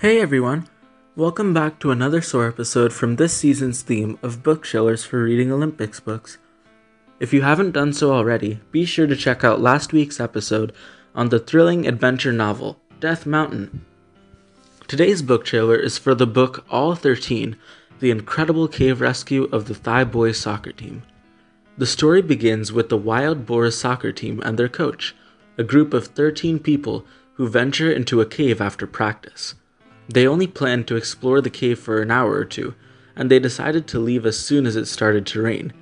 Hey everyone! Welcome back to another SOAR episode from this season's theme of Bookshillers for Reading Olympics books. If you haven't done so already, be sure to check out last week's episode on the thrilling adventure novel, Death Mountain. Today's book trailer is for the book All 13 The Incredible Cave Rescue of the Thai Boys Soccer Team. The story begins with the Wild Boars soccer team and their coach, a group of 13 people who venture into a cave after practice. They only planned to explore the cave for an hour or two, and they decided to leave as soon as it started to rain.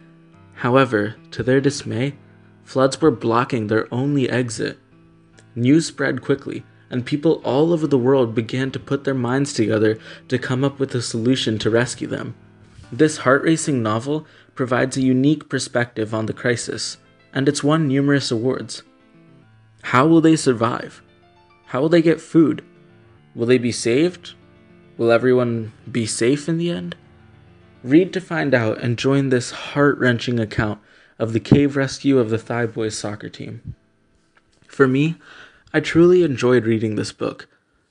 However, to their dismay, floods were blocking their only exit. News spread quickly, and people all over the world began to put their minds together to come up with a solution to rescue them. This heart racing novel provides a unique perspective on the crisis, and it's won numerous awards. How will they survive? How will they get food? Will they be saved? Will everyone be safe in the end? Read to find out and join this heart wrenching account of the cave rescue of the Thai Boys soccer team. For me, I truly enjoyed reading this book.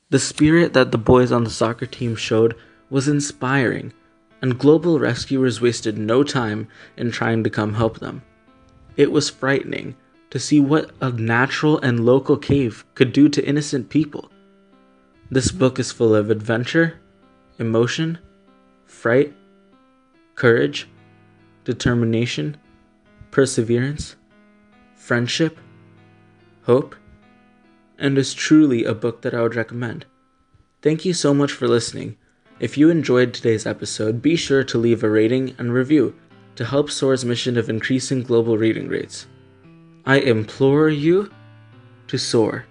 The spirit that the boys on the soccer team showed was inspiring, and global rescuers wasted no time in trying to come help them. It was frightening to see what a natural and local cave could do to innocent people. This book is full of adventure, emotion, fright, courage, determination, perseverance, friendship, hope, and is truly a book that I would recommend. Thank you so much for listening. If you enjoyed today's episode, be sure to leave a rating and review to help SOAR's mission of increasing global reading rates. I implore you to soar.